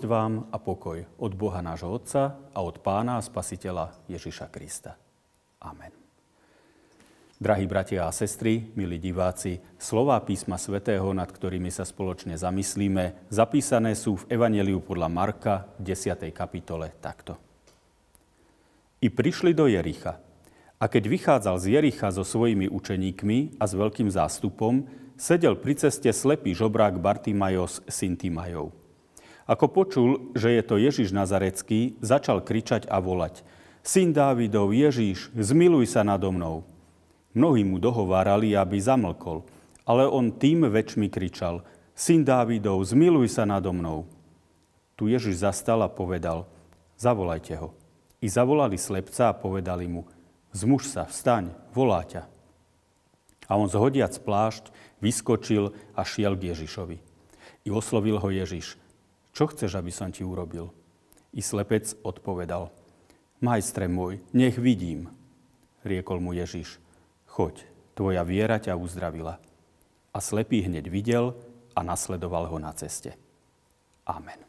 Milosť vám a pokoj od Boha nášho Otca a od Pána a Spasiteľa Ježiša Krista. Amen. Drahí bratia a sestry, milí diváci, slová písma svätého, nad ktorými sa spoločne zamyslíme, zapísané sú v Evangeliu podľa Marka v 10. kapitole takto. I prišli do Jericha. A keď vychádzal z Jericha so svojimi učeníkmi a s veľkým zástupom, sedel pri ceste slepý žobrák Bartimajos syn Timajov. Ako počul, že je to Ježiš Nazarecký, začal kričať a volať. Syn Dávidov, Ježiš, zmiluj sa nado mnou. Mnohí mu dohovárali, aby zamlkol, ale on tým väčšmi kričal. Syn Dávidov, zmiluj sa nado mnou. Tu Ježiš zastal a povedal, zavolajte ho. I zavolali slepca a povedali mu, zmuž sa, vstaň, volá ťa. A on zhodiac plášť, vyskočil a šiel k Ježišovi. I oslovil ho Ježiš, čo chceš, aby som ti urobil? I slepec odpovedal, majstre môj, nech vidím. Riekol mu Ježiš, choď, tvoja viera ťa uzdravila. A slepý hneď videl a nasledoval ho na ceste. Amen.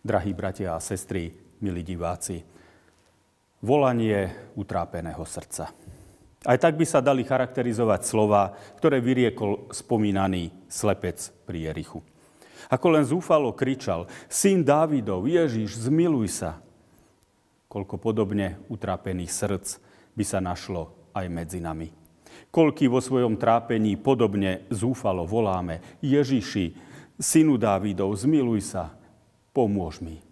Drahí bratia a sestry, milí diváci, volanie utrápeného srdca. Aj tak by sa dali charakterizovať slova, ktoré vyriekol spomínaný slepec pri Jerichu. Ako len zúfalo kričal, syn Dávidov, Ježiš, zmiluj sa. Koľko podobne utrápených srdc by sa našlo aj medzi nami. Koľky vo svojom trápení podobne zúfalo voláme, Ježiši, synu Dávidov, zmiluj sa, pomôž mi.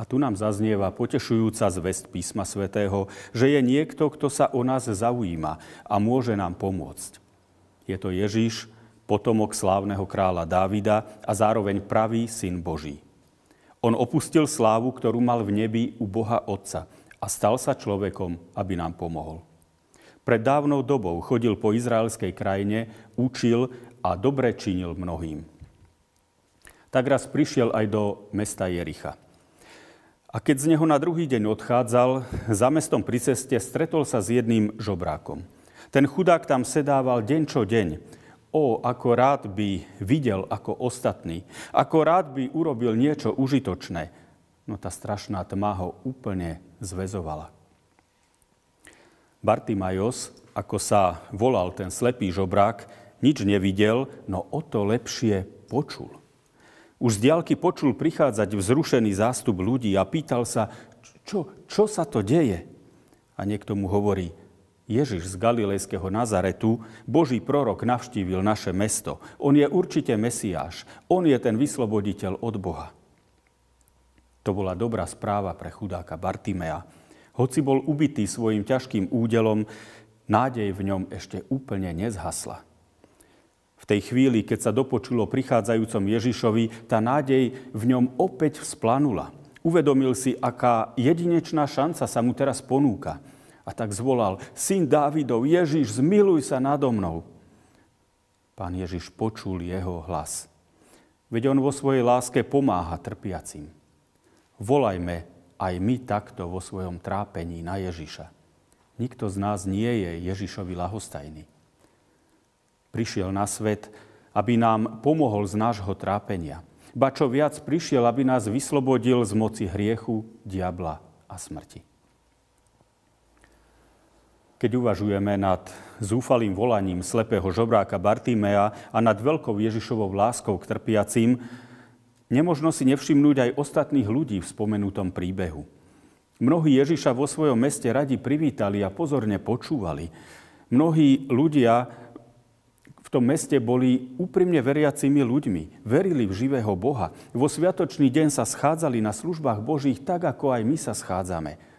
A tu nám zaznieva potešujúca zväzť písma svätého, že je niekto, kto sa o nás zaujíma a môže nám pomôcť. Je to Ježiš, potomok slávneho kráľa Dávida a zároveň pravý syn Boží. On opustil slávu, ktorú mal v nebi u Boha Otca a stal sa človekom, aby nám pomohol. Pred dávnou dobou chodil po izraelskej krajine, učil a dobre činil mnohým. Tak raz prišiel aj do mesta Jericha. A keď z neho na druhý deň odchádzal, za mestom pri ceste stretol sa s jedným žobrákom. Ten chudák tam sedával deň čo deň, O, ako rád by videl ako ostatný, ako rád by urobil niečo užitočné, no tá strašná tma ho úplne zväzovala. Bartimajos, ako sa volal ten slepý žobrák, nič nevidel, no o to lepšie počul. Už z diálky počul prichádzať vzrušený zástup ľudí a pýtal sa, čo, čo sa to deje? A niekto mu hovorí, Ježiš z Galilejského Nazaretu, Boží prorok, navštívil naše mesto. On je určite Mesiáš. On je ten vysloboditeľ od Boha. To bola dobrá správa pre chudáka Bartimea. Hoci bol ubitý svojim ťažkým údelom, nádej v ňom ešte úplne nezhasla. V tej chvíli, keď sa dopočulo prichádzajúcom Ježišovi, tá nádej v ňom opäť vzplanula. Uvedomil si, aká jedinečná šanca sa mu teraz ponúka – a tak zvolal, syn Dávidov, Ježiš, zmiluj sa nado mnou. Pán Ježiš počul jeho hlas. Veď on vo svojej láske pomáha trpiacim. Volajme aj my takto vo svojom trápení na Ježiša. Nikto z nás nie je Ježišovi lahostajný. Prišiel na svet, aby nám pomohol z nášho trápenia. Ba čo viac, prišiel, aby nás vyslobodil z moci hriechu, diabla a smrti. Keď uvažujeme nad zúfalým volaním slepého žobráka Bartimea a nad veľkou Ježišovou láskou k trpiacím, nemožno si nevšimnúť aj ostatných ľudí v spomenutom príbehu. Mnohí Ježiša vo svojom meste radi privítali a pozorne počúvali. Mnohí ľudia v tom meste boli úprimne veriacimi ľuďmi. Verili v živého Boha. Vo sviatočný deň sa schádzali na službách Božích tak, ako aj my sa schádzame.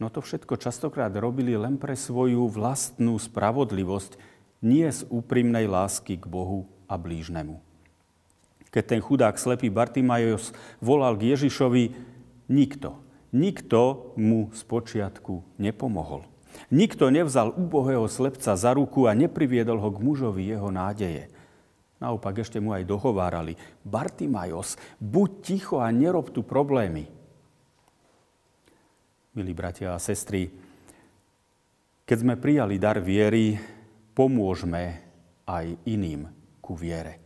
No to všetko častokrát robili len pre svoju vlastnú spravodlivosť, nie z úprimnej lásky k Bohu a blížnemu. Keď ten chudák slepý Bartimajos volal k Ježišovi, nikto, nikto mu z počiatku nepomohol. Nikto nevzal ubohého slepca za ruku a nepriviedol ho k mužovi jeho nádeje. Naopak ešte mu aj dohovárali. Bartimajos, buď ticho a nerob tu problémy milí bratia a sestry, keď sme prijali dar viery, pomôžme aj iným ku viere.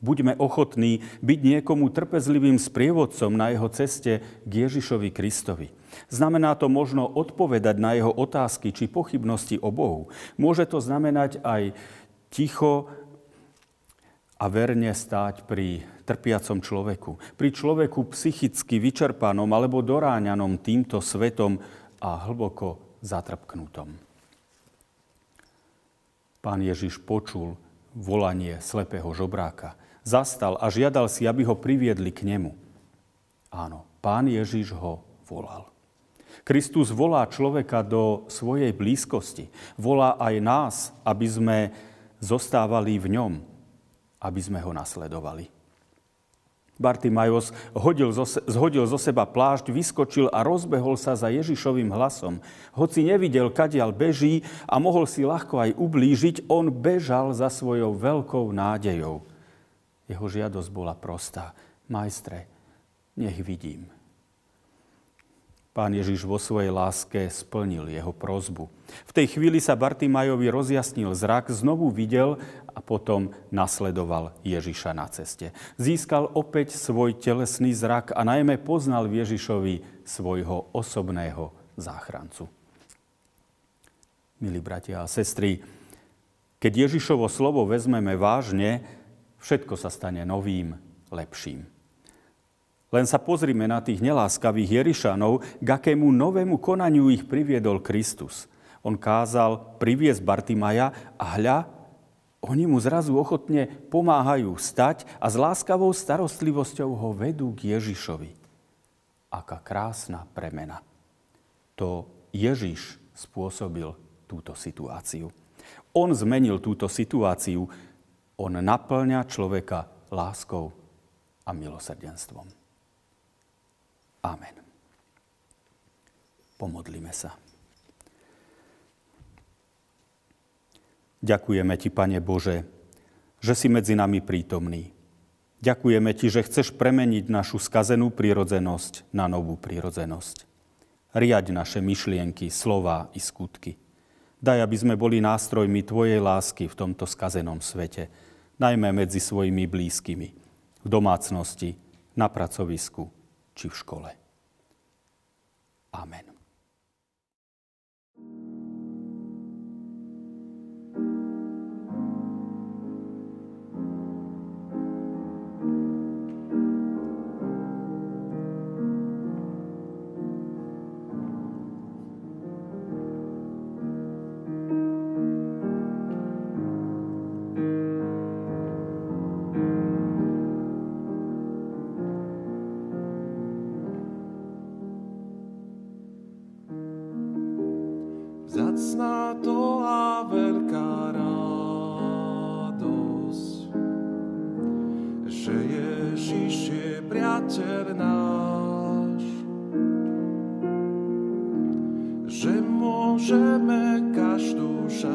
Buďme ochotní byť niekomu trpezlivým sprievodcom na jeho ceste k Ježišovi Kristovi. Znamená to možno odpovedať na jeho otázky či pochybnosti o Bohu. Môže to znamenať aj ticho a verne stáť pri trpiacom človeku. Pri človeku psychicky vyčerpanom alebo doráňanom týmto svetom a hlboko zatrpknutom. Pán Ježiš počul volanie slepého žobráka zastal a žiadal si, aby ho priviedli k nemu. Áno, pán Ježiš ho volal. Kristus volá človeka do svojej blízkosti. Volá aj nás, aby sme zostávali v ňom, aby sme ho nasledovali. Bartimajos hodil zo, zhodil zo seba plášť, vyskočil a rozbehol sa za Ježišovým hlasom. Hoci nevidel, kadiaľ beží a mohol si ľahko aj ublížiť, on bežal za svojou veľkou nádejou – jeho žiadosť bola prostá. Majstre, nech vidím. Pán Ježiš vo svojej láske splnil jeho prozbu. V tej chvíli sa Bartimajovi rozjasnil zrak, znovu videl a potom nasledoval Ježiša na ceste. Získal opäť svoj telesný zrak a najmä poznal Ježišovi svojho osobného záchrancu. Milí bratia a sestry, keď Ježišovo slovo vezmeme vážne, všetko sa stane novým, lepším. Len sa pozrime na tých neláskavých Jerišanov, k akému novému konaniu ich priviedol Kristus. On kázal priviesť Bartimaja a hľa, oni mu zrazu ochotne pomáhajú stať a s láskavou starostlivosťou ho vedú k Ježišovi. Aká krásna premena. To Ježiš spôsobil túto situáciu. On zmenil túto situáciu on naplňa človeka láskou a milosrdenstvom. Amen. Pomodlíme sa. Ďakujeme Ti, Pane Bože, že si medzi nami prítomný. Ďakujeme Ti, že chceš premeniť našu skazenú prírodzenosť na novú prírodzenosť. Riaď naše myšlienky, slova i skutky. Daj, aby sme boli nástrojmi Tvojej lásky v tomto skazenom svete, najmä medzi svojimi blízkymi, v domácnosti, na pracovisku či v škole. Amen. Vzácná to a veľká radosť, že Ježiš je priateľ náš, že môžeme každú žalosť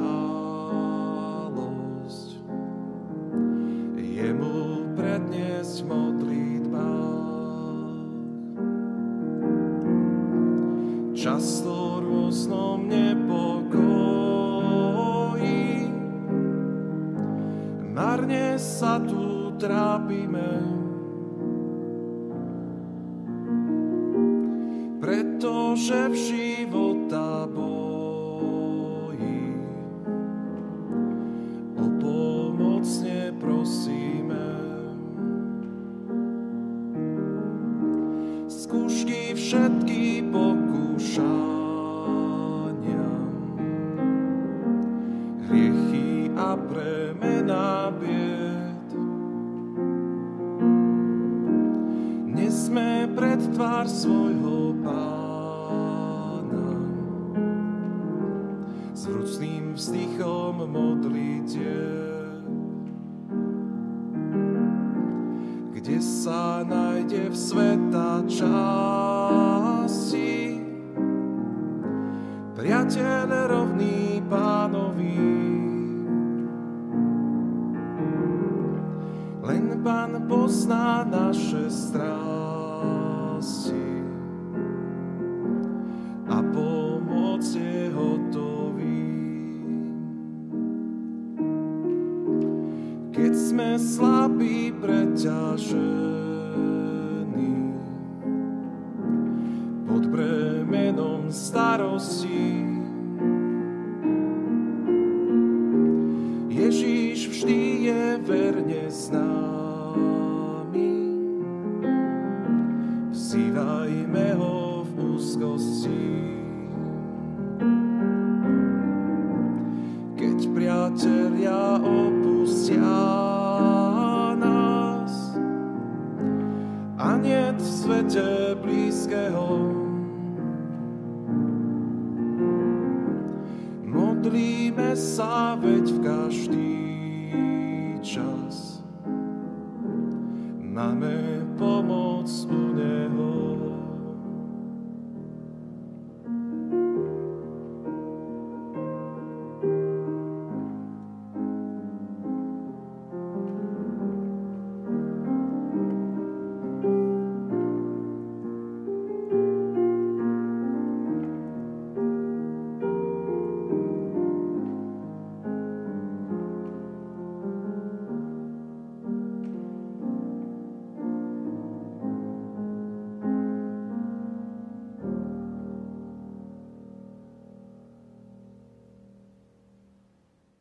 jemu predniesť modlitba. Často rôznom nebo sa tu trápime. Pred tvár svojho pána. S vrúcným vzdychom modlite, kde sa nájde v sveta časti. Priateľ rovný pánovi, len pán pozná naše strany. Keď sme slabí, preťažení pod bremenom starosti. Úzkosti. Keď priatelia nás a nie v svete blízkeho v každý čas